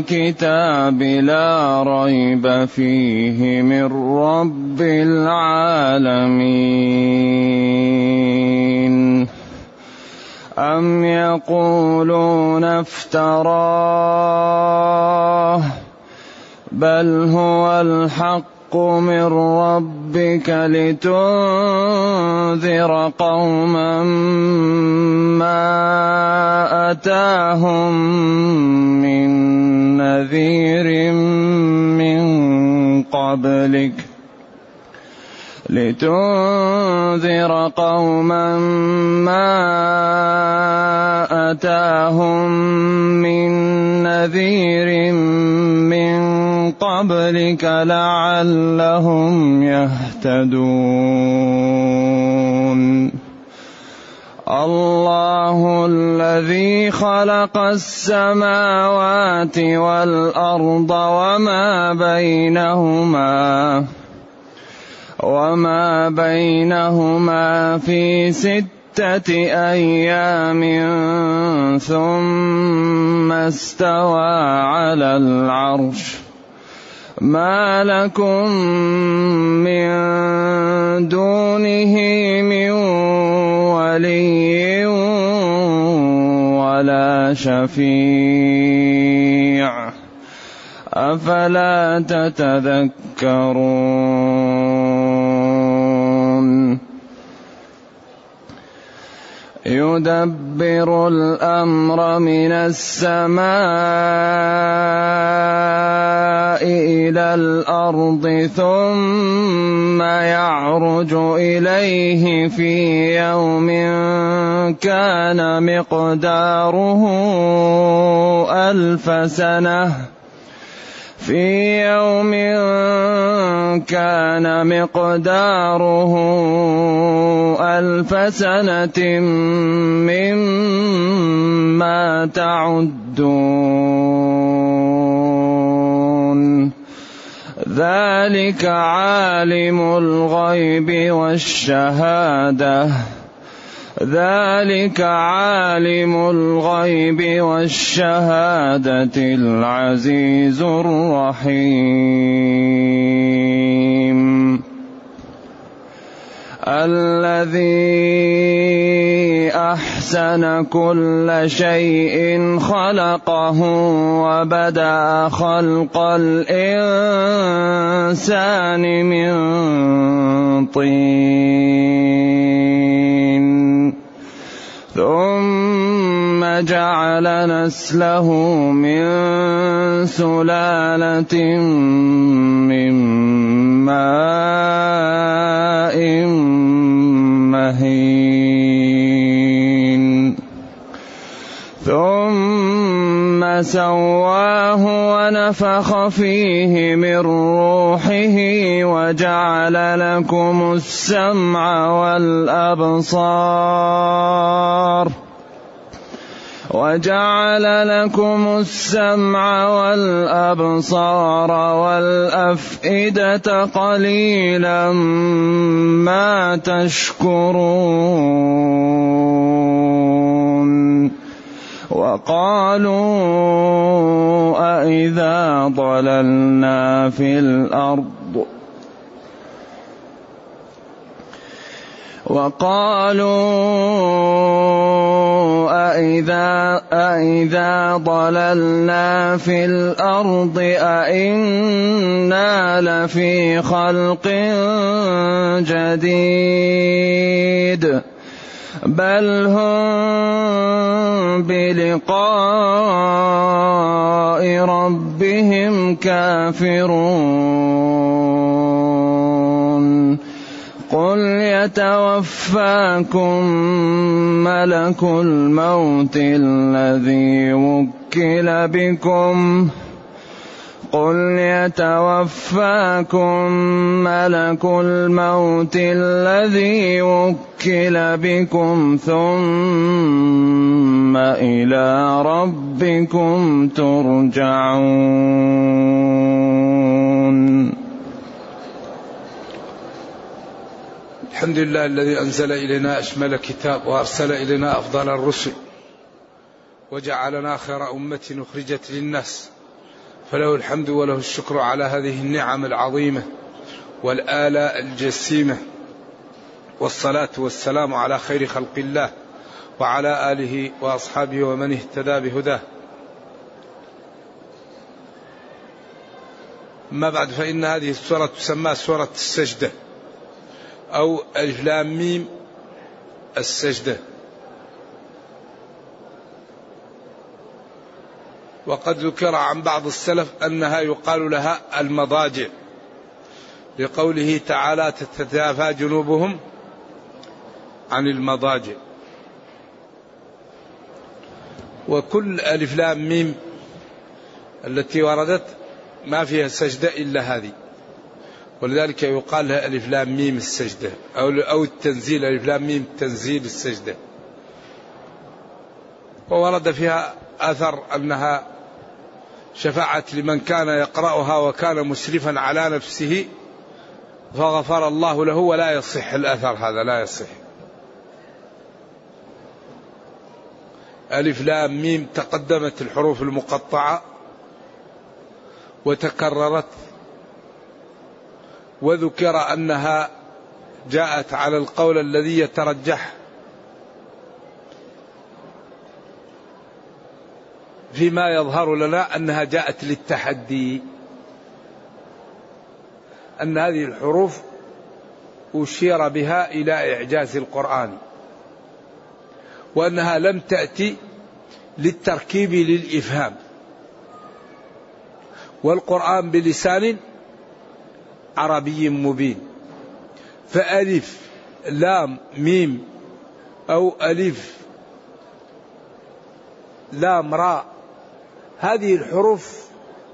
الكتاب لا ريب فيه من رب العالمين. أم يقولون افتراه؟ بل هو الحق الحق من ربك لتنذر قوما ما أتاهم من نذير من قبلك لتنذر قوما ما أتاهم من نذير من قبلك لعلهم يهتدون. الله الذي خلق السماوات والأرض وما بينهما وما بينهما في ستة أيام ثم استوى على العرش. ما لكم من دونه من ولي ولا شفيع. أفلا تتذكرون؟ يدبر الأمر من السماء إلى الأرض ثم يعرج إليه في يوم كان مقداره ألف سنة. في يوم كان مقداره ألف سنة مما تعدون. ذلك عالم الغيب والشهادة. ذلك عالم الغيب والشهادة العزيز الرحيم. الذي أحسن كل شيء خلقه وبدا خلق الإنسان من طين. ثم جعل نسله من سلالة من ماء مهين. ثم سواه ونفخ فيه من روحه وجعل لكم السمع والأبصار وجعل لكم السمع والأبصار والأفئدة قليلا ما تشكرون وقالوا أإذا ضللنا في الأرض؟ وقالوا أإذا, أإذا ضللنا في الأرض أإنا لفي خلق جديد؟ بل هم بلقاء ربهم كافرون. قل يتوفاكم ملك الموت الذي وكل بكم قل يتوفاكم ملك الموت الذي وكل بكم ثم إلى ربكم ترجعون. الحمد لله الذي أنزل إلينا أشمل كتاب وأرسل إلينا أفضل الرسل وجعلنا خير أمة أخرجت للناس. فله الحمد وله الشكر على هذه النعم العظيمة والالاء الجسيمة. والصلاة والسلام على خير خلق الله وعلى آله وأصحابه ومن اهتدى بهداه. أما بعد فإن هذه السورة تسمى سورة السجدة أو ألف لام ميم السجدة. وقد ذكر عن بعض السلف أنها يقال لها المضاجع لقوله تعالى تتجافى جنوبهم عن المضاجع. وكل ألف لام ميم التي وردت ما فيها سجدة إلا هذه. ولذلك يقال لها ألف لام ميم السجدة أو أو التنزيل ألف لام ميم تنزيل السجدة. وورد فيها أثر أنها شفاعة لمن كان يقرأها وكان مسرفا على نفسه فغفر الله له ولا يصح الأثر هذا لا يصح. ألف لام ميم تقدمت الحروف المقطعة وتكررت وذكر أنها جاءت على القول الذي يترجح فيما يظهر لنا أنها جاءت للتحدي. أن هذه الحروف أشير بها إلى إعجاز القرآن. وأنها لم تأتي للتركيب للإفهام. والقرآن بلسان عربي مبين. فألف لام ميم أو ألف لام راء هذه الحروف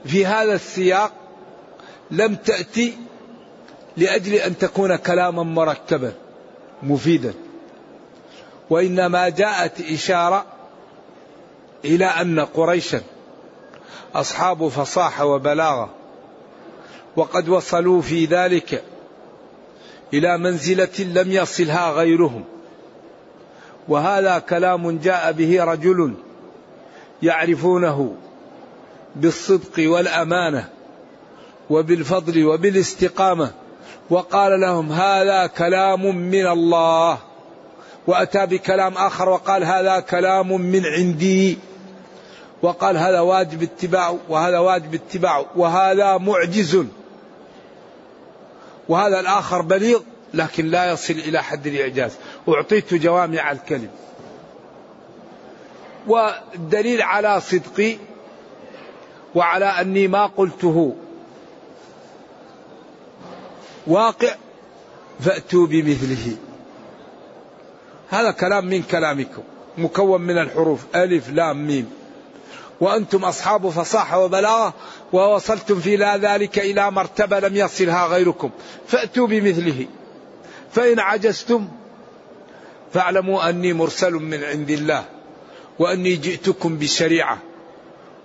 في هذا السياق لم تأتي لأجل أن تكون كلاما مركبا مفيدا. وإنما جاءت إشارة إلى أن قريشا أصحاب فصاحة وبلاغة وقد وصلوا في ذلك إلى منزلة لم يصلها غيرهم. وهذا كلام جاء به رجل يعرفونه بالصدق والأمانة وبالفضل وبالاستقامة. وقال لهم هذا كلام من الله. وأتى بكلام آخر وقال هذا كلام من عندي. وقال هذا واجب اتباعه وهذا واجب اتباعه وهذا معجز. وهذا الآخر بليغ لكن لا يصل إلى حد الإعجاز. أعطيت جوامع الكلم. والدليل على صدقي وعلى أني ما قلته. واقع فأتوا بمثله. هذا كلام من كلامكم مكون من الحروف ألف لام ميم. وأنتم أصحاب فصاحة وبلاغة ووصلتم في ذلك إلى مرتبة لم يصلها غيركم. فأتوا بمثله. فإن عجزتم فاعلموا أني مرسل من عند الله وأني جئتكم بشريعة.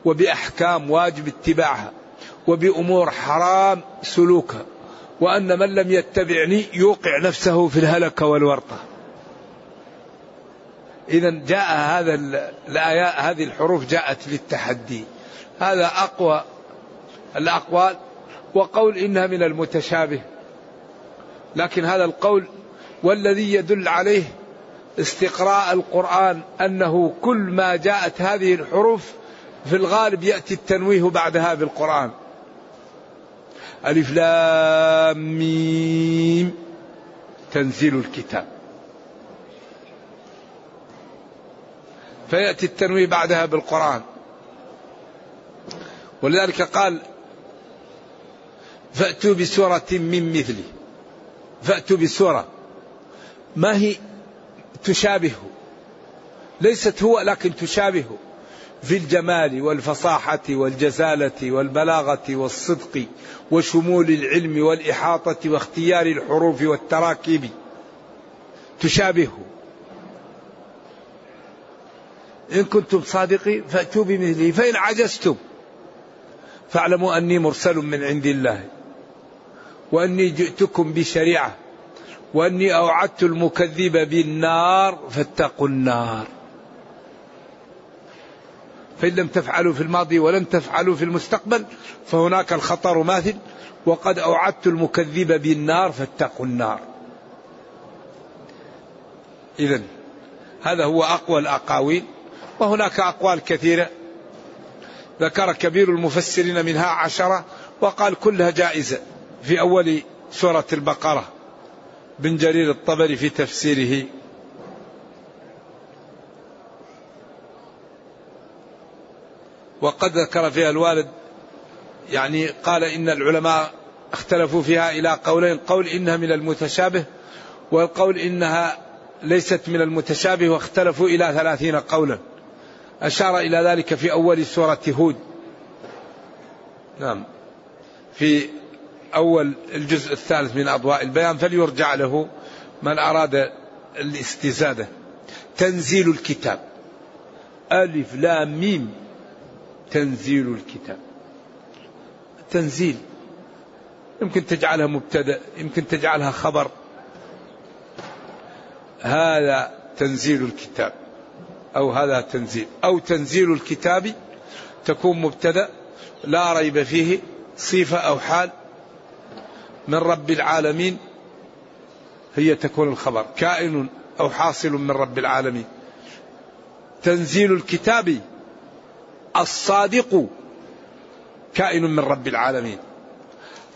وبأحكام واجب اتباعها وبأمور حرام سلوكها وأن من لم يتبعني يوقع نفسه في الهلك والورطة. إذا جاء هذا الآيات هذه الحروف جاءت للتحدي. هذا أقوى الأقوال وقول إنها من المتشابه. لكن هذا القول والذي يدل عليه استقراء القرآن أنه كل ما جاءت هذه الحروف في الغالب يأتي التنويه بعدها بالقرآن ألف لام ميم. تنزيل الكتاب. فيأتي التنويه بعدها بالقرآن. ولذلك قال فأتوا بسورة من مثله فأتوا بسورة. ما هي تشابهه ليست هو لكن تشابهه في الجمال والفصاحة والجزالة والبلاغة والصدق وشمول العلم والإحاطة واختيار الحروف والتراكيب تشابهه إن كنتم صادقين فأتوا بمثله فإن عجزتم فاعلموا أني مرسل من عند الله وأني جئتكم بشريعة وأني أوعدت المكذب بالنار فاتقوا النار. فإن لم تفعلوا في الماضي ولم تفعلوا في المستقبل فهناك الخطر ماثل. وقد أوعدت المكذب بالنار فاتقوا النار. إذا هذا هو أقوى الأقاويل. وهناك أقوال كثيرة. ذكر كبير المفسرين منها عشرة وقال كلها جائزة في أول سورة البقرة. بن جرير الطبري في تفسيره. وقد ذكر فيها الوالد يعني قال إن العلماء اختلفوا فيها إلى قولين قول إنها من المتشابه والقول إنها ليست من المتشابه واختلفوا إلى ثلاثين قولا. أشار إلى ذلك في أول سورة هود. نعم. في أول الجزء الثالث من أضواء البيان فليرجع له من أراد الاستزادة. تنزيل الكتاب. ألف لام ميم. تنزيل الكتاب. تنزيل. يمكن تجعلها مبتدأ يمكن تجعلها خبر. هذا تنزيل الكتاب أو هذا تنزيل. أو تنزيل الكتاب تكون مبتدأ لا ريب فيه صفة أو حال من رب العالمين هي تكون الخبر. كائن أو حاصل من رب العالمين. تنزيل الكتاب الصادق كائن من رب العالمين.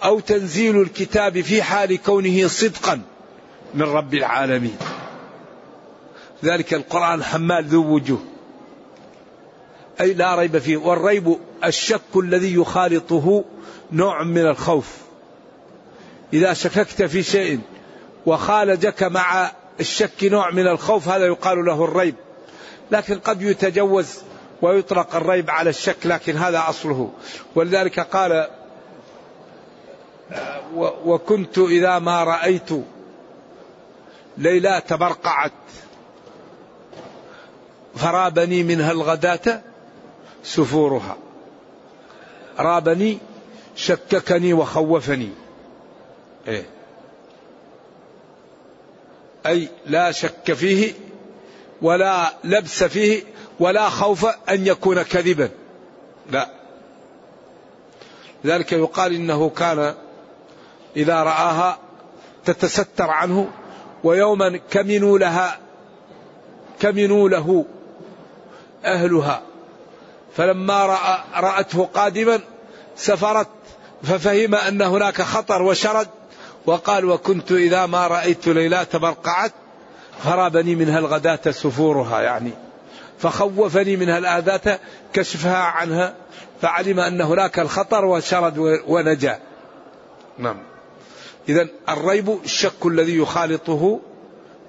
أو تنزيل الكتاب في حال كونه صدقا من رب العالمين. ذلك القرآن حمال ذو وجوه. أي لا ريب فيه. والريب الشك الذي يخالطه نوع من الخوف. إذا شككت في شيء وخالجك مع الشك نوع من الخوف هذا يقال له الريب. لكن قد يتجوز ويطلق الريب على الشك لكن هذا أصله. ولذلك قال وكنت إذا ما رأيت ليلى تبرقعت فرابني منها الغداة سفورها. رابني شككني وخوفني. إيه؟ أي لا شك فيه ولا لبس فيه ولا خوف أن يكون كذبا. لا. لذلك يقال إنه كان إذا رآها تتستر عنه ويوما كمنوا لها كمنوا له أهلها. فلما رأى رأته قادما سفرت ففهم أن هناك خطر وشرد وقال وكنت إذا ما رأيت ليلى تبرقعت فرابني منها الغداة سفورها يعني. فخوفني منها الآذاة كشفها عنها فعلم أن هناك الخطر وشرد ونجا. نعم. إذا الريب الشك الذي يخالطه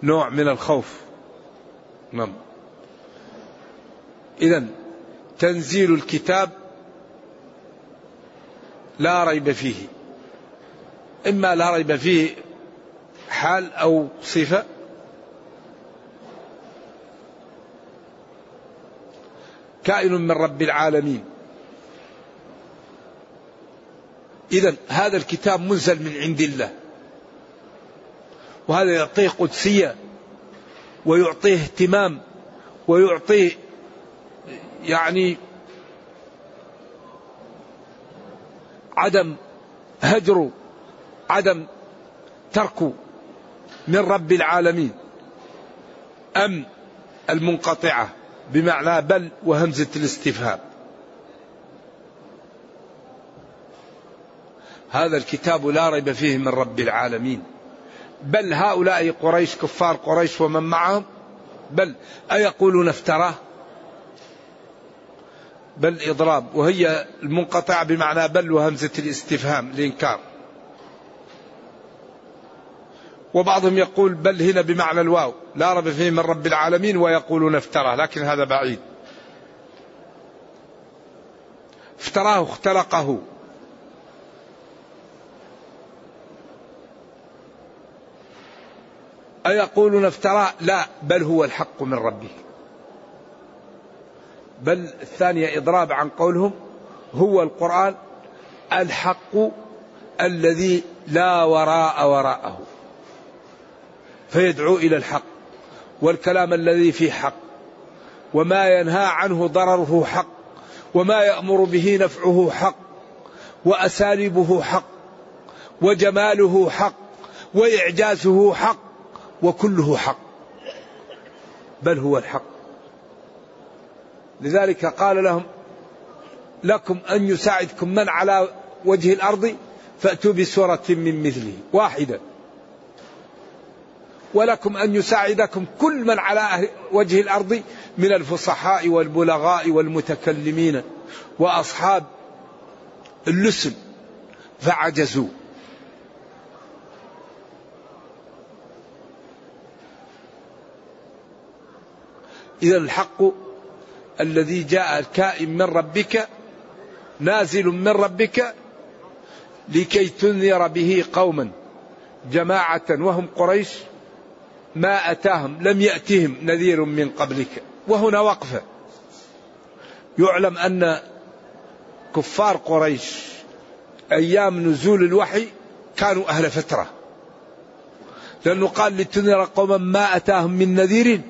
نوع من الخوف. نعم. إذا تنزيل الكتاب لا ريب فيه. إما لا ريب فيه حال أو صفة كائن من رب العالمين. إذا هذا الكتاب منزل من عند الله. وهذا يعطيه قدسية ويعطيه اهتمام ويعطيه يعني عدم هجر عدم ترك من رب العالمين. أم المنقطعة. بمعنى بل وهمزة الاستفهام. هذا الكتاب لا ريب فيه من رب العالمين. بل هؤلاء قريش كفار قريش ومن معهم؟ بل أيقولون افتراه؟ بل إضراب. وهي المنقطع بمعنى بل وهمزة الاستفهام الإنكار. وبعضهم يقول بل هنا بمعنى الواو لا رب فيه من رب العالمين ويقولون افتراه لكن هذا بعيد. افتراه اختلقه. أيقولون افتراه؟ لا بل هو الحق من ربه. بل الثانية إضراب عن قولهم هو القرآن الحق الذي لا وراء وراءه. فيدعو إلى الحق والكلام الذي فيه حق وما ينهى عنه ضرره حق وما يأمر به نفعه حق وأساليبه حق وجماله حق وإعجازه حق وكله حق بل هو الحق لذلك قال لهم لكم أن يساعدكم من على وجه الأرض فأتوا بسورة من مثله واحدة ولكم أن يساعدكم كل من على وجه الأرض من الفصحاء والبلغاء والمتكلمين وأصحاب اللسن. فعجزوا. إذا الحق الذي جاء الكائن من ربك نازل من ربك لكي تنذر به قوما جماعة وهم قريش ما أتاهم لم يأتهم نذير من قبلك. وهنا وقفة يعلم أن كفار قريش أيام نزول الوحي كانوا أهل فترة. لأنه قال لتنذر قوما ما أتاهم من نذير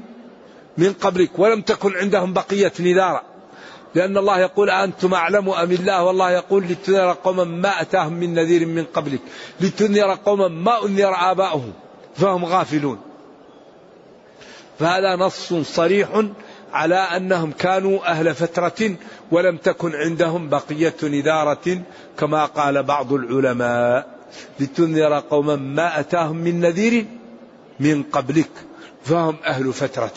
من قبلك ولم تكن عندهم بقية نذارة. لأن الله يقول أنتم أعلم أم الله؟ والله يقول لتنذر قوما ما أتاهم من نذير من قبلك. لتنذر قوما ما أنذر آباؤهم فهم غافلون. فهذا نص صريح على أنهم كانوا أهل فترة ولم تكن عندهم بقية نذارة كما قال بعض العلماء. لتنذر قوما ما أتاهم من نذير من قبلك فهم أهل فترة.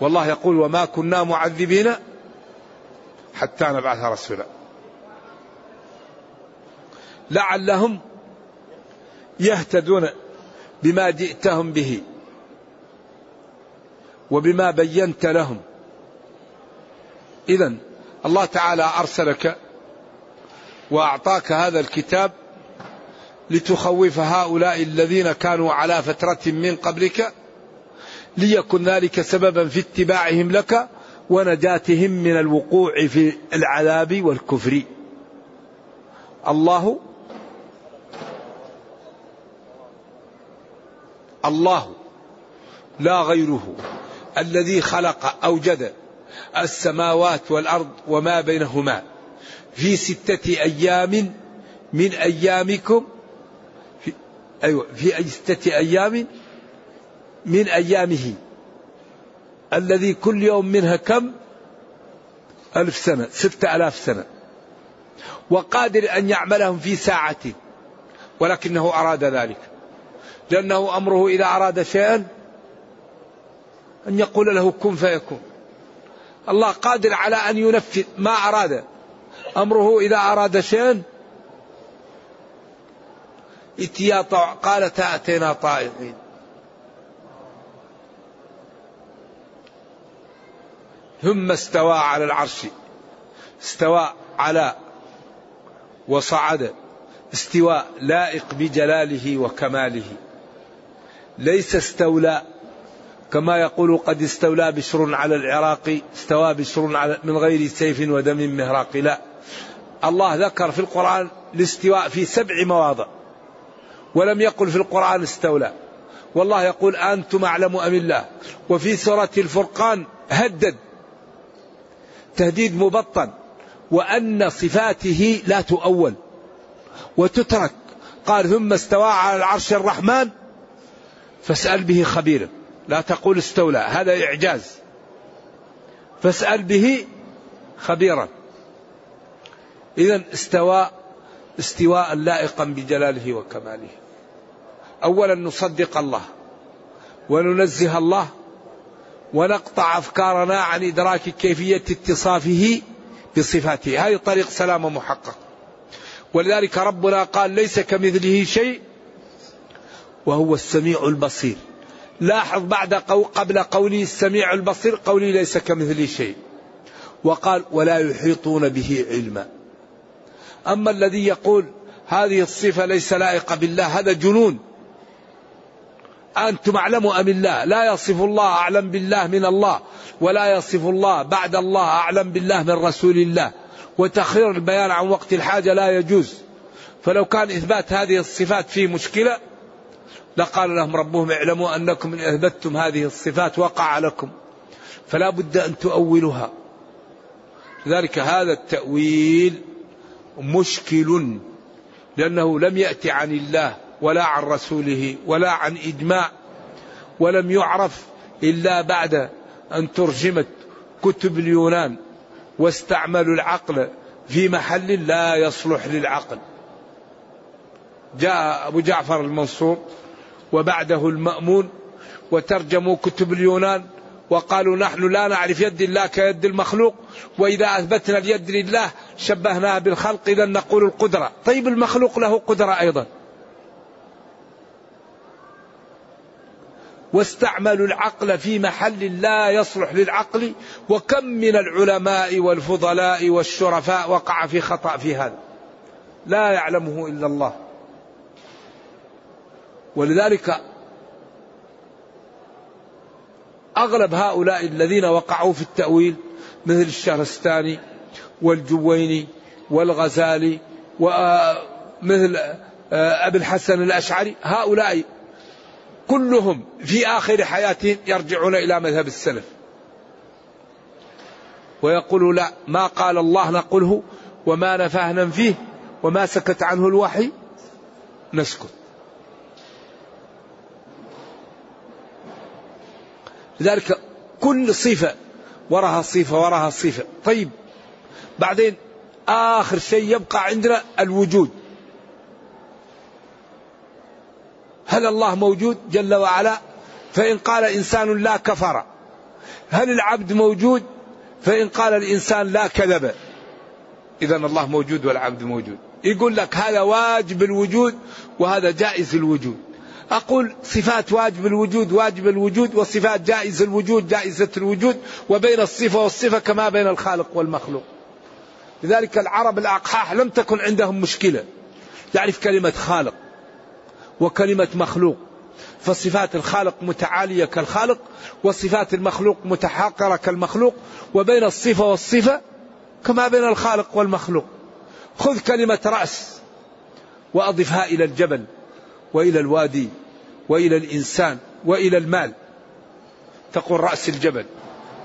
والله يقول وما كنا معذبين حتى نبعث رسولا. لعلهم يهتدون بما جئتهم به. وبما بينت لهم. اذا الله تعالى أرسلك وأعطاك هذا الكتاب لتخوف هؤلاء الذين كانوا على فترة من قبلك ليكن ذلك سببا في اتباعهم لك ونجاتهم من الوقوع في العذاب والكفر. الله الله لا غيره. الذي خلق أوجد السماوات والأرض وما بينهما في ستة أيام من أيامكم في أيوه في ستة أيام من أيامه. الذي كل يوم منها كم؟ ألف سنة ستة ألاف سنة. وقادر أن يعملهم في ساعة ولكنه أراد ذلك. لأنه أمره إذا أراد شيئا أن يقول له كن فيكون. الله قادر على أن ينفذ ما أراد. أمره إذا أراد شيئا. اتيا قال تأتينا طائعين. ثم استوى على العرش. استوى على وصعد. استواء لائق بجلاله وكماله. ليس استولى كما يقول قد استولى بشر على العراق استوى بشر على من غير سيف ودم مهراق. لا. الله ذكر في القرآن الاستواء في سبع مواضع. ولم يقل في القرآن استولى. والله يقول أنتم أعلم أم الله. وفي سورة الفرقان هدد. تهديد مبطن. وأن صفاته لا تؤول. وتترك. قال ثم استوى على العرش الرحمن. فاسأل به خبيرا. لا تقول استولى هذا إعجاز. فاسأل به خبيرا. إذا استوى استواء لائقا بجلاله وكماله. أولا نصدق الله وننزه الله ونقطع أفكارنا عن إدراك كيفية اتصافه بصفاته. هذه طريق سلامة محقق. ولذلك ربنا قال ليس كمثله شيء وهو السميع البصير. لاحظ بعد قو قبل قوله السميع البصير قولي ليس كمثله شيء. وقال ولا يحيطون به علما. أما الذي يقول هذه الصفة ليس لائقة بالله هذا جنون. أنتم أعلموا أم الله؟ لا يصف الله أعلم بالله من الله ولا يصف الله بعد الله أعلم بالله من رسول الله. وتخير البيان عن وقت الحاجة لا يجوز. فلو كان إثبات هذه الصفات فيه مشكلة لقال لهم ربهم اعلموا أنكم إن أثبتتم هذه الصفات وقع لكم. فلا بد أن تؤولها. لذلك هذا التأويل مشكل لأنه لم يأتي عن الله ولا عن رسوله ولا عن إجماع ولم يعرف إلا بعد أن ترجمت كتب اليونان واستعملوا العقل في محل لا يصلح للعقل. جاء أبو جعفر المنصور وبعده المأمون وترجموا كتب اليونان وقالوا نحن لا نعرف يد الله كيد المخلوق وإذا أثبتنا اليد لله شبهناها بالخلق إذا نقول القدرة. طيب المخلوق له قدرة أيضا. واستعملوا العقل في محل لا يصلح للعقل وكم من العلماء والفضلاء والشرفاء وقع في خطأ في هذا. لا يعلمه إلا الله. ولذلك أغلب هؤلاء الذين وقعوا في التأويل مثل الشهرستاني والجويني والغزالي ومثل آه، أبي الحسن الأشعري هؤلاء كلهم في آخر حياتهم يرجعون إلى مذهب السلف. ويقولوا لا ما قال الله نقوله وما نفاه ننفيه وما سكت عنه الوحي نسكت. لذلك كل صفة وراها صفة وراها صفة. طيب بعدين آخر شيء يبقى عندنا الوجود. هل الله موجود جل وعلا؟ فإن قال إنسان لا كفر. هل العبد موجود؟ فإن قال الإنسان لا كذب. إذا الله موجود والعبد موجود. يقول لك هذا واجب الوجود وهذا جائز الوجود. أقول صفات واجب الوجود واجب الوجود وصفات جائز الوجود جائزة الوجود وبين الصفة والصفة كما بين الخالق والمخلوق. لذلك العرب الأقحاح لم تكن عندهم مشكلة. يعرف كلمة خالق وكلمة مخلوق فصفات الخالق متعالية كالخالق وصفات المخلوق متحاقرة كالمخلوق وبين الصفة والصفة كما بين الخالق والمخلوق. خذ كلمة رأس وأضفها إلى الجبل. وإلى الوادي وإلى الإنسان وإلى المال. تقول رأس الجبل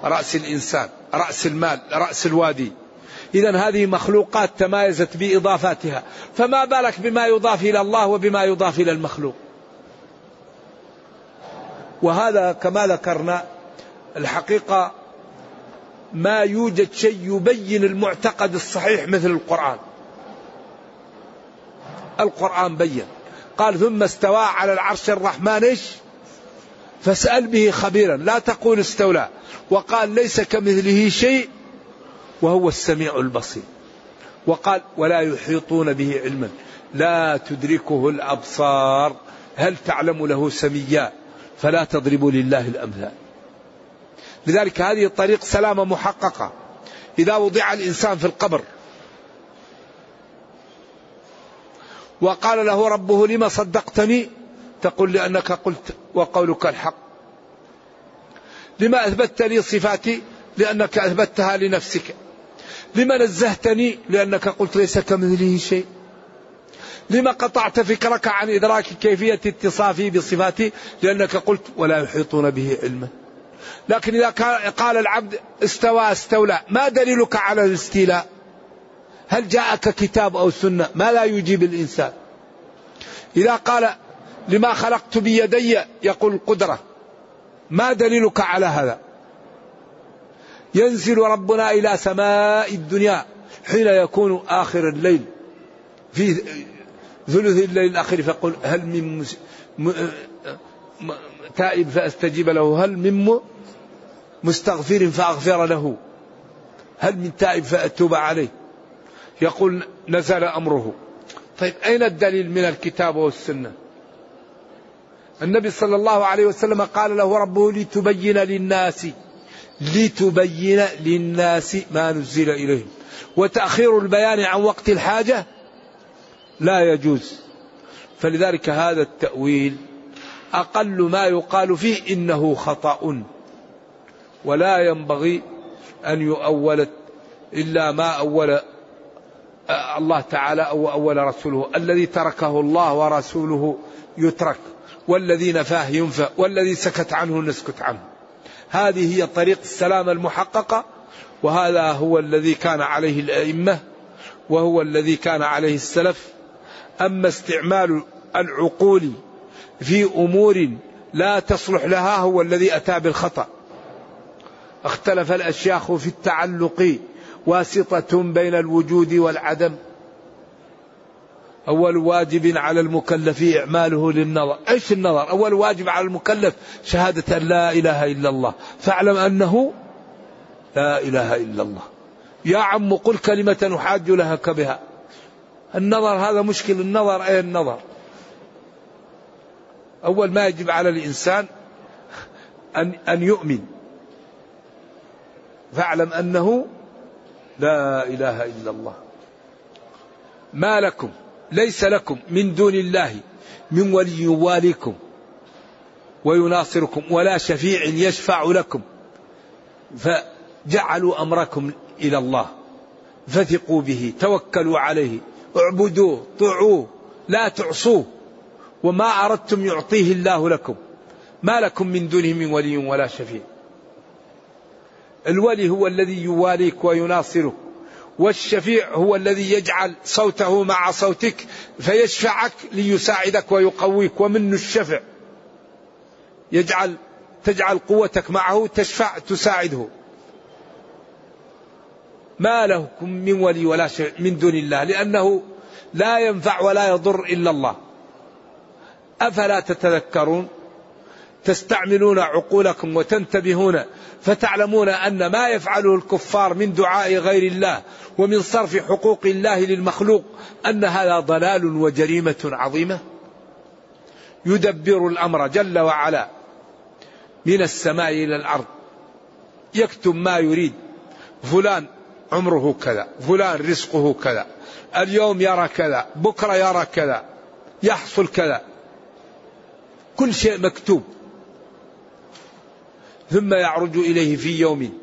رأس الإنسان رأس المال رأس الوادي. إذا هذه مخلوقات تمايزت بإضافاتها. فما بالك بما يضاف إلى الله وبما يضاف إلى المخلوق؟ وهذا كما ذكرنا الحقيقة ما يوجد شيء يبين المعتقد الصحيح مثل القرآن. القرآن بين. قال ثم استوى على العرش الرحمن إيش؟ فاسأل به خبيرا. لا تقول استولى. وقال ليس كمثله شيء وهو السميع البصير. وقال ولا يحيطون به علما. لا تدركه الأبصار. هل تعلم له سميا؟ فلا تضربوا لله الأمثال. لذلك هذه الطريق سلامة محققة. إذا وضع الإنسان في القبر وقال له ربه لما صدقتني؟ تقول لأنك قلت وقولك الحق. لما أثبتت لي صفاتي؟ لأنك أثبتها لنفسك. لما نزهتني؟ لأنك قلت ليس كمثله شيء. لما قطعت فكرك عن إدراك كيفية اتصافي بصفاتي؟ لأنك قلت ولا يحيطون به علما. لكن إذا قال العبد استوى استولى. ما دليلك على الاستيلاء؟ هل جاءك كتاب أو سنة؟ ما لا يجيب الإنسان. إذا قال لما خلقت بيدي يقول القدرة ما دليلك على هذا؟ ينزل ربنا إلى سماء الدنيا حين يكون آخر الليل. في ثلث الليل الأخير فيقول هل من مس... م... م... تائب فأستجيب له. هل من مستغفر فأغفر له. هل من تائب فأتوب عليه. يقول نزل أمره. طيب أين الدليل من الكتاب والسنة؟ النبي صلى الله عليه وسلم قال له ربه لتبين للناس لتبين للناس ما نزل إليهم. وتأخير البيان عن وقت الحاجة لا يجوز. فلذلك هذا التأويل أقل ما يقال فيه إنه خطأ. ولا ينبغي أن يؤول إلا ما أول الله تعالى أو أول رسوله. الذي تركه الله ورسوله يترك. والذي نفاه ينفى. والذي سكت عنه نسكت عنه. هذه هي طريق السلام المحققة. وهذا هو الذي كان عليه الأئمة. وهو الذي كان عليه السلف. أما استعمال العقول في أمور لا تصلح لها هو الذي أتى بالخطأ. اختلف الأشياخ في التعلق واسطة بين الوجود والعدم. أول واجب على المكلف إعماله للنظر. إيش النظر؟ أول واجب على المكلف شهادة أن لا إله إلا الله. فاعلم أنه لا إله إلا الله. يا عم قل كلمة أحاج لك بها. النظر هذا مشكل. النظر أي النظر؟ أول ما يجب على الإنسان أن أن يؤمن. فاعلم أنه لا إله إلا الله. ما لكم ليس لكم من دون الله من ولي يواليكم ويناصركم ولا شفيع يشفع لكم. فجعلوا أمركم إلى الله فثقوا به توكلوا عليه اعبدوه طيعوه لا تعصوه وما أردتم يعطيه الله لكم. ما لكم من دونه من ولي ولا شفيع. الولي هو الذي يواليك ويناصرك والشفيع هو الذي يجعل صوته مع صوتك فيشفعك ليساعدك ويقويك ومنه الشفع. يجعل تجعل قوتك معه تشفع تساعده. ما لكم من ولي ولا شفيع من دون الله لأنه لا ينفع ولا يضر إلا الله. أفلا تتذكرون؟ تستعملون عقولكم وتنتبهون فتعلمون أن ما يفعله الكفار من دعاء غير الله ومن صرف حقوق الله للمخلوق أن هذا ضلال وجريمة عظيمة. يدبر الأمر جل وعلا من السماء إلى الأرض. يكتب ما يريد. فلان عمره كذا فلان رزقه كذا اليوم يرى كذا بكرة يرى كذا يحصل كذا. كل شيء مكتوب. ثم يعرج إليه في يوم.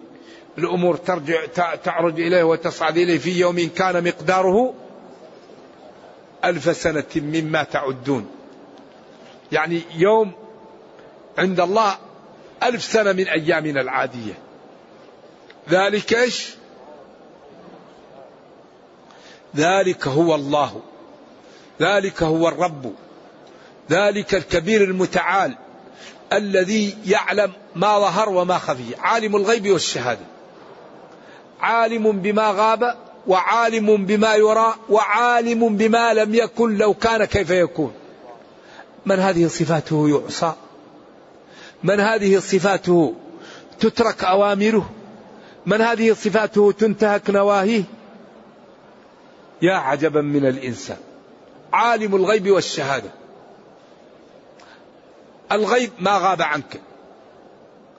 الأمور ترجع تعرج إليه وتصعد إليه في يوم كان مقداره ألف سنة مما تعدون. يعني يوم عند الله ألف سنة من أيامنا العادية. ذلك إيش؟ ذلك هو الله. ذلك هو الرب. ذلك الكبير المتعال. الذي يعلم ما ظهر وما خفي. عالم الغيب والشهادة. عالم بما غاب وعالم بما يرى وعالم بما لم يكن لو كان كيف يكون. من هذه صفاته يعصى؟ من هذه صفاته تترك أوامره؟ من هذه صفاته تنتهك نواهيه؟ يا عجبا من الإنسان. عالم الغيب والشهادة. الغيب ما غاب عنك.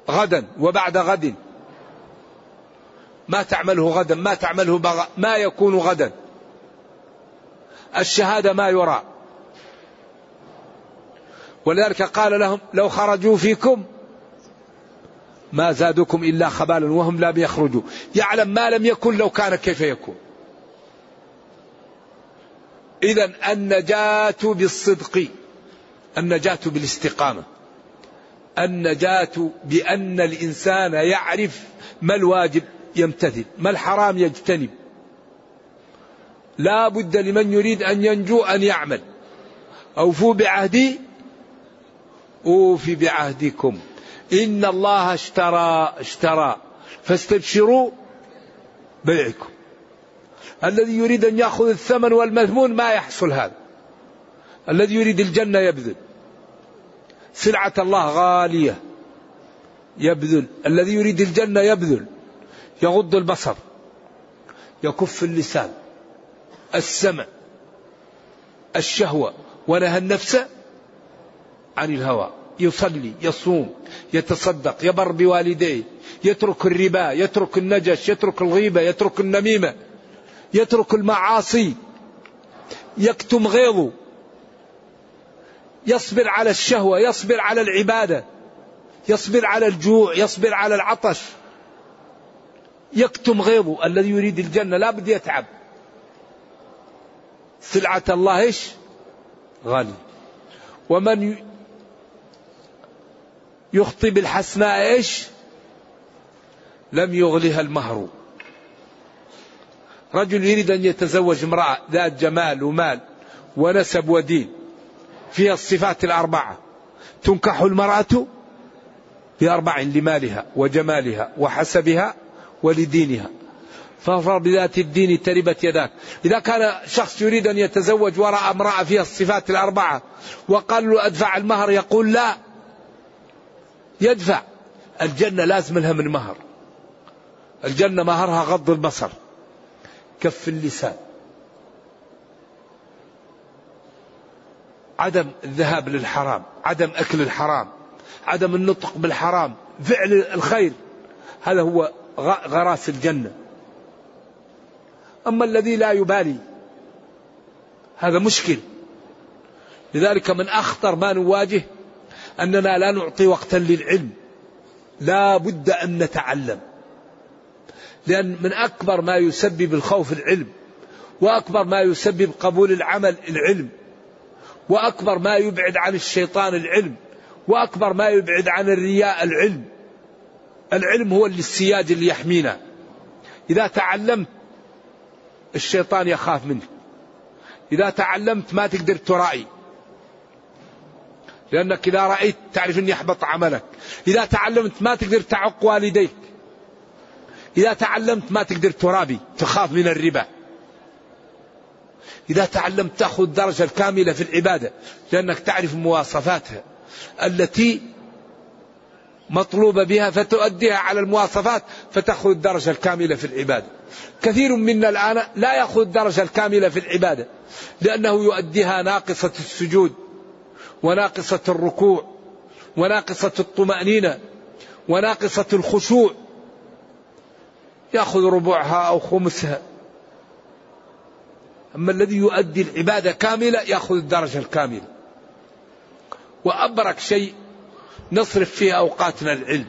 غدا وبعد غد. ما تعمله غدا ما تعمله بغ... ما يكون غدا. الشهادة ما يرى. ولذلك قال لهم لو خرجوا فيكم ما زادوكم إلا خبالا وهم لم يخرجوا. يعلم ما لم يكن لو كان كيف يكون. إذا النجاة بالصدق. النجاة بالاستقامة. النجاة بأن الإنسان يعرف ما الواجب يمتثل ما الحرام يجتنب. لا بد لمن يريد أن ينجو أن يعمل. أوفوا بعهدي أوفي بعهدكم. إن الله اشترى اشترى. فاستبشروا بيعكم. الذي يريد أن يأخذ الثمن والمثمون ما يحصل هذا. الذي يريد الجنة يبذل. سلعة الله غالية. يبذل. الذي يريد الجنة يبذل. يغض البصر. يكف اللسان. السمع. الشهوة. ونهى النفس عن الهوى. يصلي يصوم يتصدق يبر بوالديه. يترك الربا يترك النجش يترك الغيبة يترك النميمة. يترك المعاصي. يكتم غيظه. يصبر على الشهوة يصبر على العبادة يصبر على الجوع يصبر على العطش. يكتم غيظه الذي يريد الجنة لا بد يتعب. سلعة الله إيش؟ غالي ومن يخطي بالحسناء إيش؟ لم يغلها المهر. رجل يريد أن يتزوج امرأة ذات جمال ومال ونسب ودين. فيها الصفات الأربعة. تنكح المرأة بأربع لمالها وجمالها وحسبها ولدينها. فاظفر بذات الدين تربت يداك. إذا كان شخص يريد أن يتزوج وراء امرأة فيها الصفات الأربعة وقال له أدفع المهر يقول لا. يدفع. الجنة لازم لها من مهر. الجنة مهرها غض البصر. كف اللسان. عدم الذهاب للحرام عدم أكل الحرام عدم النطق بالحرام فعل الخير هذا هو غراس الجنة. أما الذي لا يبالي هذا مشكل. لذلك من أخطر ما نواجه أننا لا نعطي وقتا للعلم. لا بد أن نتعلم. لأن من أكبر ما يسبب الخوف العلم وأكبر ما يسبب قبول العمل العلم وأكبر ما يبعد عن الشيطان العلم وأكبر ما يبعد عن الرياء العلم. العلم هو اللي السياج اللي يحمينا. إذا تعلمت الشيطان يخاف منك. إذا تعلمت ما تقدر ترائي لأنك إذا رأيت تعرف أن يحبط عملك. إذا تعلمت ما تقدر تعق والديك. إذا تعلمت ما تقدر ترابي تخاف من الربا. إذا تعلمت تأخذ الدرجة الكاملة في العبادة لأنك تعرف مواصفاتها. التي مطلوبة بها فتؤديها على المواصفات فتأخذ الدرجة الكاملة في العبادة. كثير منا الآن لا يأخذ الدرجة الكاملة في العبادة لأنه يؤديها ناقصة السجود وناقصة الركوع وناقصة الطمأنينة وناقصة الخشوع. يأخذ ربعها أو خمسها. أما الذي يؤدي العبادة كاملة يأخذ الدرجة الكاملة. وأبرك شيء نصرف فيه أوقاتنا العلم.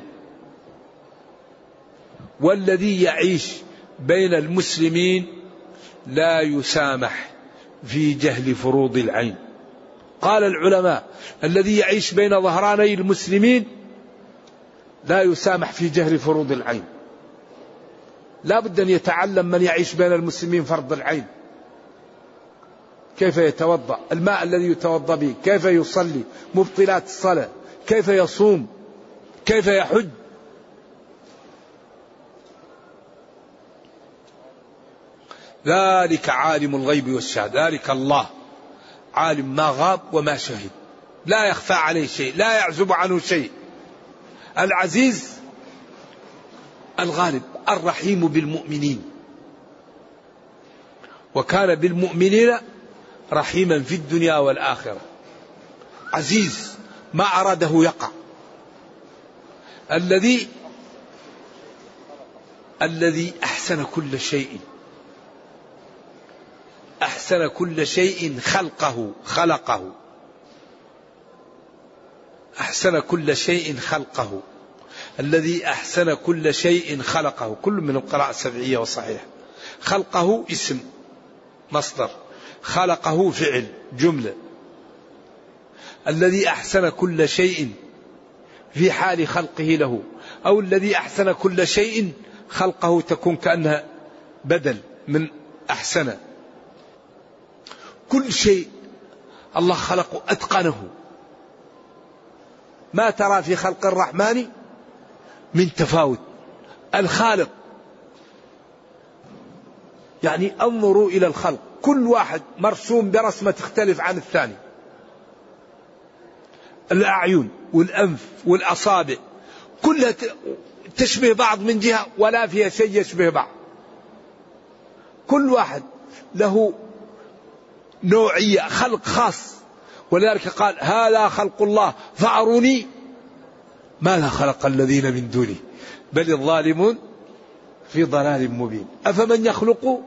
والذي يعيش بين المسلمين لا يسامح في جهل فروض العين. قال العلماء الذي يعيش بين ظهراني المسلمين لا يسامح في جهل فروض العين. لا بد أن يتعلم من يعيش بين المسلمين فرض العين. كيف يتوضأ؟ الماء الذي يتوضأ به كيف يصلي؟ مبطلات الصلاة. كيف يصوم؟ كيف يحج؟ ذلك عالم الغيب والشهادة. ذلك الله. عالم ما غاب وما شهد. لا يخفى عليه شيء لا يعزب عنه شيء. العزيز الغالب الرحيم بالمؤمنين. وكان بالمؤمنين رحيما في الدنيا والآخرة. عزيز ما أراده يقع. الذي الذي أحسن كل شيء. أحسن كل شيء خلقه خلقه. أحسن كل شيء خلقه. الذي أحسن كل شيء خلقه. كل من القراءة السبعية وصحيح خلقه اسم مصدر. خلقه فعل جملة. الذي أحسن كل شيء في حال خلقه له أو الذي أحسن كل شيء خلقه تكون كأنها بدل من أحسن. كل شيء الله خلقه أتقنه. ما ترى في خلق الرحمن من تفاوت. الخالق يعني أنظروا إلى الخلق. كل واحد مرسوم برسمة تختلف عن الثاني. الأعين والأنف والأصابع كلها تشبه بعض من جهة ولا فيها شيء يشبه بعض. كل واحد له نوعية خلق خاص. ولذلك قال هذا خلق الله فأروني ماذا خلق الذين من دونه بل الظالمون في ضلال مبين. أفمن يخلق؟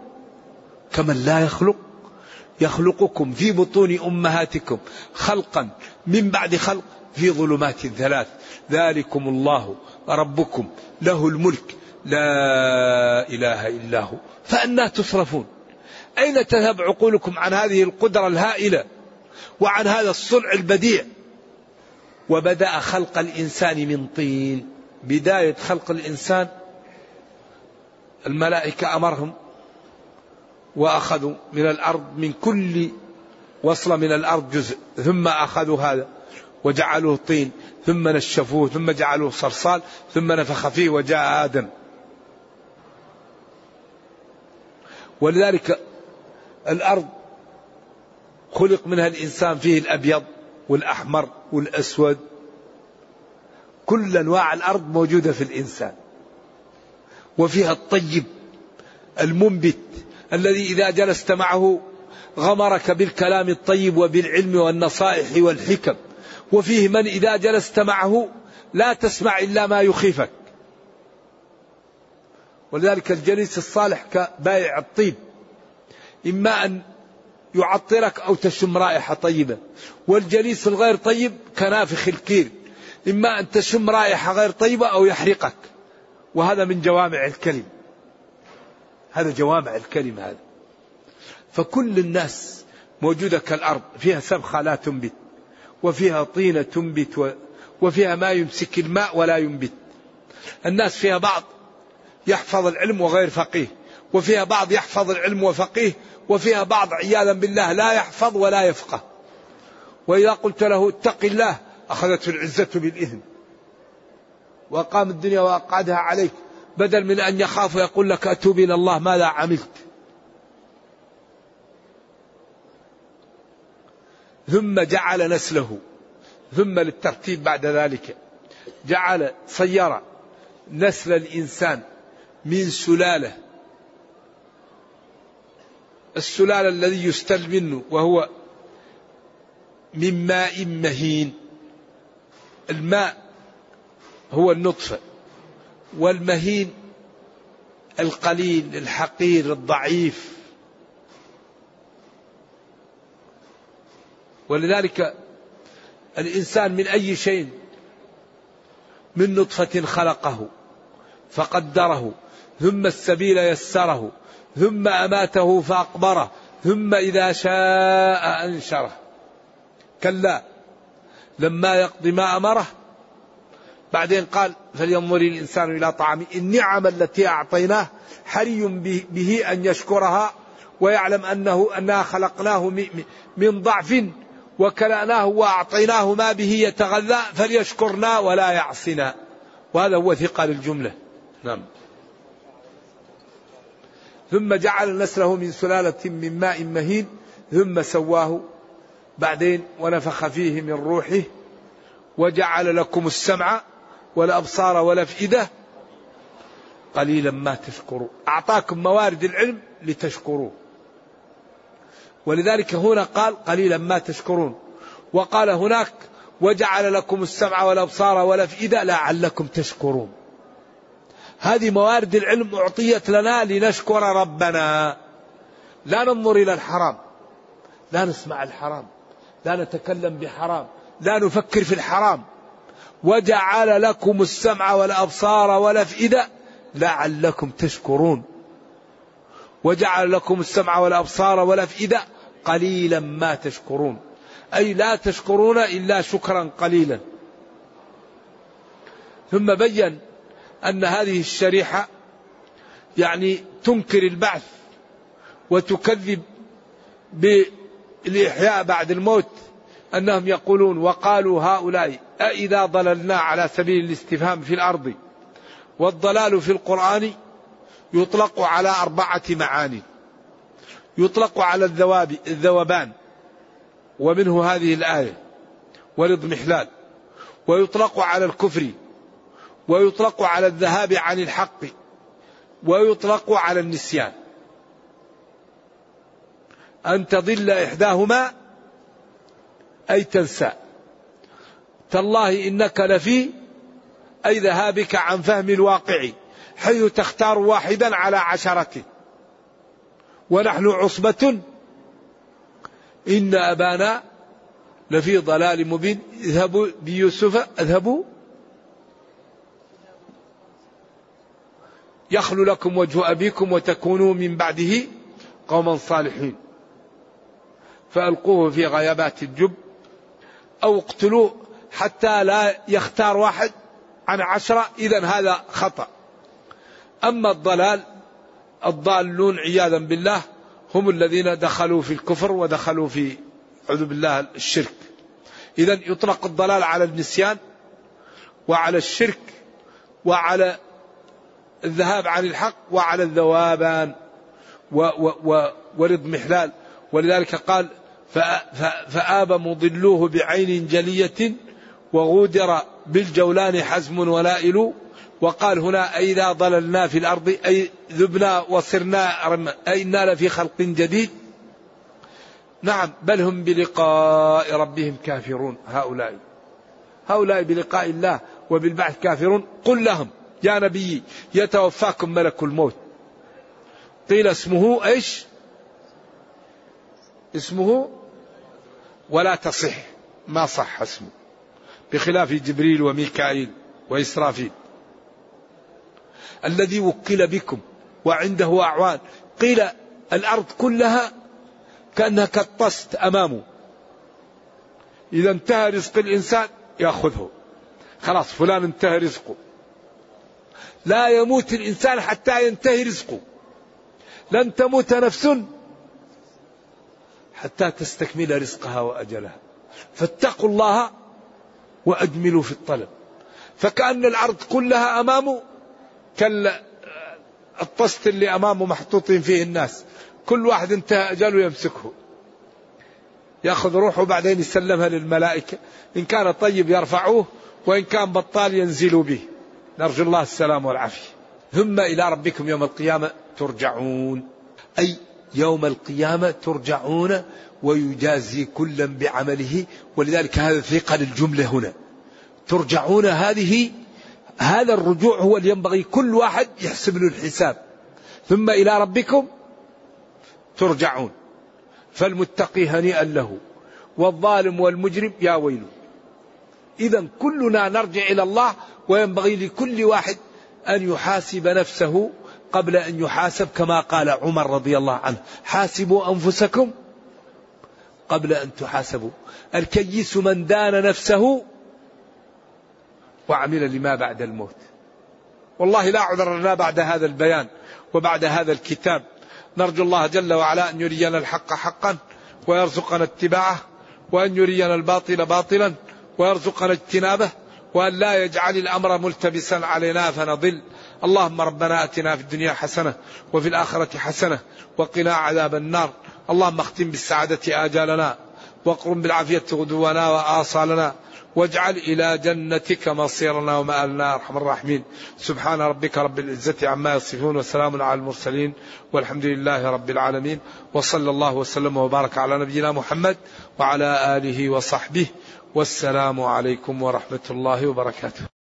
كمن لا يخلق يخلقكم في بطون أمهاتكم خلقا من بعد خلق في ظلمات ثلاث ذلكم الله ربكم له الملك لا إله إلا هو. فأنا تصرفون أين تذهب عقولكم عن هذه القدرة الهائلة وعن هذا الصنع البديع؟ وبدأ خلق الإنسان من طين. بداية خلق الإنسان الملائكة أمرهم وأخذوا من الأرض من كل وصلة من الأرض جزء ثم أخذوا هذا وجعلوه طين ثم نشفوه ثم جعلوه صلصال ثم نفخ فيه وجاء آدم. ولذلك الأرض خلق منها الإنسان فيه الأبيض والأحمر والأسود. كل أنواع الأرض موجودة في الإنسان. وفيها الطيب المنبت الذي إذا جلست معه غمرك بالكلام الطيب وبالعلم والنصائح والحكم. وفيه من إذا جلست معه لا تسمع إلا ما يخيفك. ولذلك الجليس الصالح كبائع الطيب. إما أن يعطرك أو تشم رائحة طيبة. والجليس الغير طيب كنافخ الكير. إما أن تشم رائحة غير طيبة أو يحرقك. وهذا من جوامع الكلم. هذا جوامع الكلم هذا فكل الناس موجودة كالأرض فيها سبخة لا تنبت وفيها طينة تنبت وفيها ما يمسك الماء ولا ينبت. الناس فيها بعض يحفظ العلم وغير فقيه وفيها بعض يحفظ العلم وفقيه وفيها بعض عياذا بالله لا يحفظ ولا يفقه. وإذا قلت له اتق الله أخذته العزة بالإثم وقام الدنيا وأقعدها عليك. بدل من أن يخاف ويقول لك أتوب إلى الله ماذا عملت؟ ثم جعل نسله ثم للترتيب بعد ذلك جعل صير نسل الإنسان من سلالة. السلالة الذي يستل منه وهو من ماء مهين. الماء هو النطفة. والمهين القليل الحقير الضعيف. ولذلك الإنسان من أي شيء من نطفة خلقه فقدره ثم السبيل يسره ثم أماته فأقبره ثم إذا شاء أنشره. كلا لما يقضي ما أمره بعدين قال فلينظر الإنسان إلى طعامه. النعم التي أعطيناه حري به أن يشكرها ويعلم أنه أنها خلقناه من ضعف وكلأناه وأعطيناه ما به يتغذى فليشكرنا ولا يعصنا. وهذا هو ثقل الجملة نعم. ثم جعل نسله من سلالة من ماء مهين ثم سواه. بعدين ونفخ فيه من روحه وجعل لكم السمع والأبصار والأفئدة قليلا ما تشكروا. أعطاكم موارد العلم لتشكروه ولذلك هنا قال قليلا ما تشكرون. وقال هناك وجعل لكم السمع والأبصار والأفئدة لعلكم تشكرون. هذه موارد العلم أعطيت لنا لنشكر ربنا. لا ننظر إلى الحرام لا نسمع الحرام لا نتكلم بحرام لا نفكر في الحرام. وجعل لكم السمع والأبصار والأفئدة لعلكم تشكرون. وجعل لكم السمع والأبصار والأفئدة قليلا ما تشكرون. أي لا تشكرون إلا شكرا قليلا. ثم بين أن هذه الشريحة يعني تنكر البعث وتكذب بالإحياء بعد الموت. أنهم يقولون وقالوا هؤلاء أإذا ضللنا على سبيل الاستفهام في الأرض والضلال في القرآن يطلق على أربعة معاني. يطلق على الذواب الذوبان ومنه هذه الآية والاضمحلال ويطلق على الكفر ويطلق على الذهاب عن الحق ويطلق على النسيان. أن تضل إحداهما أي تنسى. تالله إنك لفي أي ذهابك عن فهم الواقع حيث تختار واحدا على عشرة. ونحن عصبة. إن أبانا لفي ضلال مبين. اذهبوا بيوسف اذهبوا. يخل لكم وجه أبيكم وتكونوا من بعده قوما صالحين. فألقوه في غيابات الجب. أو اقتلوه حتى لا يختار واحد. عن عشرة إذا هذا خطأ. أما الضلال الضالون عياذا بالله هم الذين دخلوا في الكفر ودخلوا في أعوذ بالله الشرك. إذا يطلق الضلال على النسيان وعلى الشرك وعلى الذهاب عن الحق وعلى الذوابان والاضمحلال ولذلك قال فآب مضلوه بعين جلية وغودر بالجولان حزم ولائل وقال هنا أي إذا ضللنا في الأرض أي ذبنا وصرنا أي إنا لفي خلق جديد. نعم بل هم بلقاء ربهم كافرون هؤلاء. هؤلاء بلقاء الله وبالبعث كافرون. قل لهم يا نبي يتوفاكم ملك الموت. قيل اسمه إيش؟ اسمه ولا تصح. ما صح اسمه. بخلاف جبريل وميكائيل وإسرافيل. الذي وكل بكم وعنده أعوان. قيل الأرض كلها كأنها كالطست أمامه. إذا انتهى رزق الإنسان يأخذه. خلاص فلان انتهى رزقه. لا يموت الإنسان حتى ينتهي رزقه. لن تموت نفس حتى تستكمل رزقها وأجلها. فاتقوا الله وأجملوا في الطلب. فكأن الأرض كلها أمامه كالطست اللي أمامه محطوطين فيه الناس. كل واحد انتهى أجله يمسكه. يأخذ روحه بعدين يسلمها للملائكة. إن كان طيب يرفعوه وإن كان بطال ينزلوا به. نرجو الله السلام والعافية. ثم إلى ربكم يوم القيامة ترجعون. أي يوم القيامة ترجعون ويجازي كلا بعمله. ولذلك هذا ثقل الجملة هنا. ترجعون هذه هذا الرجوع هو اللي ينبغي كل واحد يحسب له الحساب. ثم إلى ربكم ترجعون. فالمتقي هنيئا له والظالم والمجرم يا ويله. إذا كلنا نرجع إلى الله وينبغي لكل واحد أن يحاسب نفسه قبل أن يحاسب كما قال عمر رضي الله عنه. حاسبوا أنفسكم قبل أن تحاسبوا. الكيس من دان نفسه وعمل لما بعد الموت. والله لا عذر لنا بعد هذا البيان وبعد هذا الكتاب. نرجو الله جل وعلا أن يرينا الحق حقا ويرزقنا اتباعه وأن يرينا الباطل باطلا ويرزقنا اجتنابه وأن لا يجعل الأمر ملتبسا علينا فنضل. اللهم ربنا أتنا في الدنيا حسنة وفي الآخرة حسنة وقنا عذاب النار. اللهم اختم بالسعادة آجالنا واقرم بالعافية غدونا وآصالنا واجعل إلى جنتك مصيرنا ومآلنا أرحم الراحمين. سبحان ربك رب العزة عما يصفون وسلام على المرسلين والحمد لله رب العالمين. وصلى الله وسلم وبارك على نبينا محمد وعلى آله وصحبه. والسلام عليكم ورحمة الله وبركاته.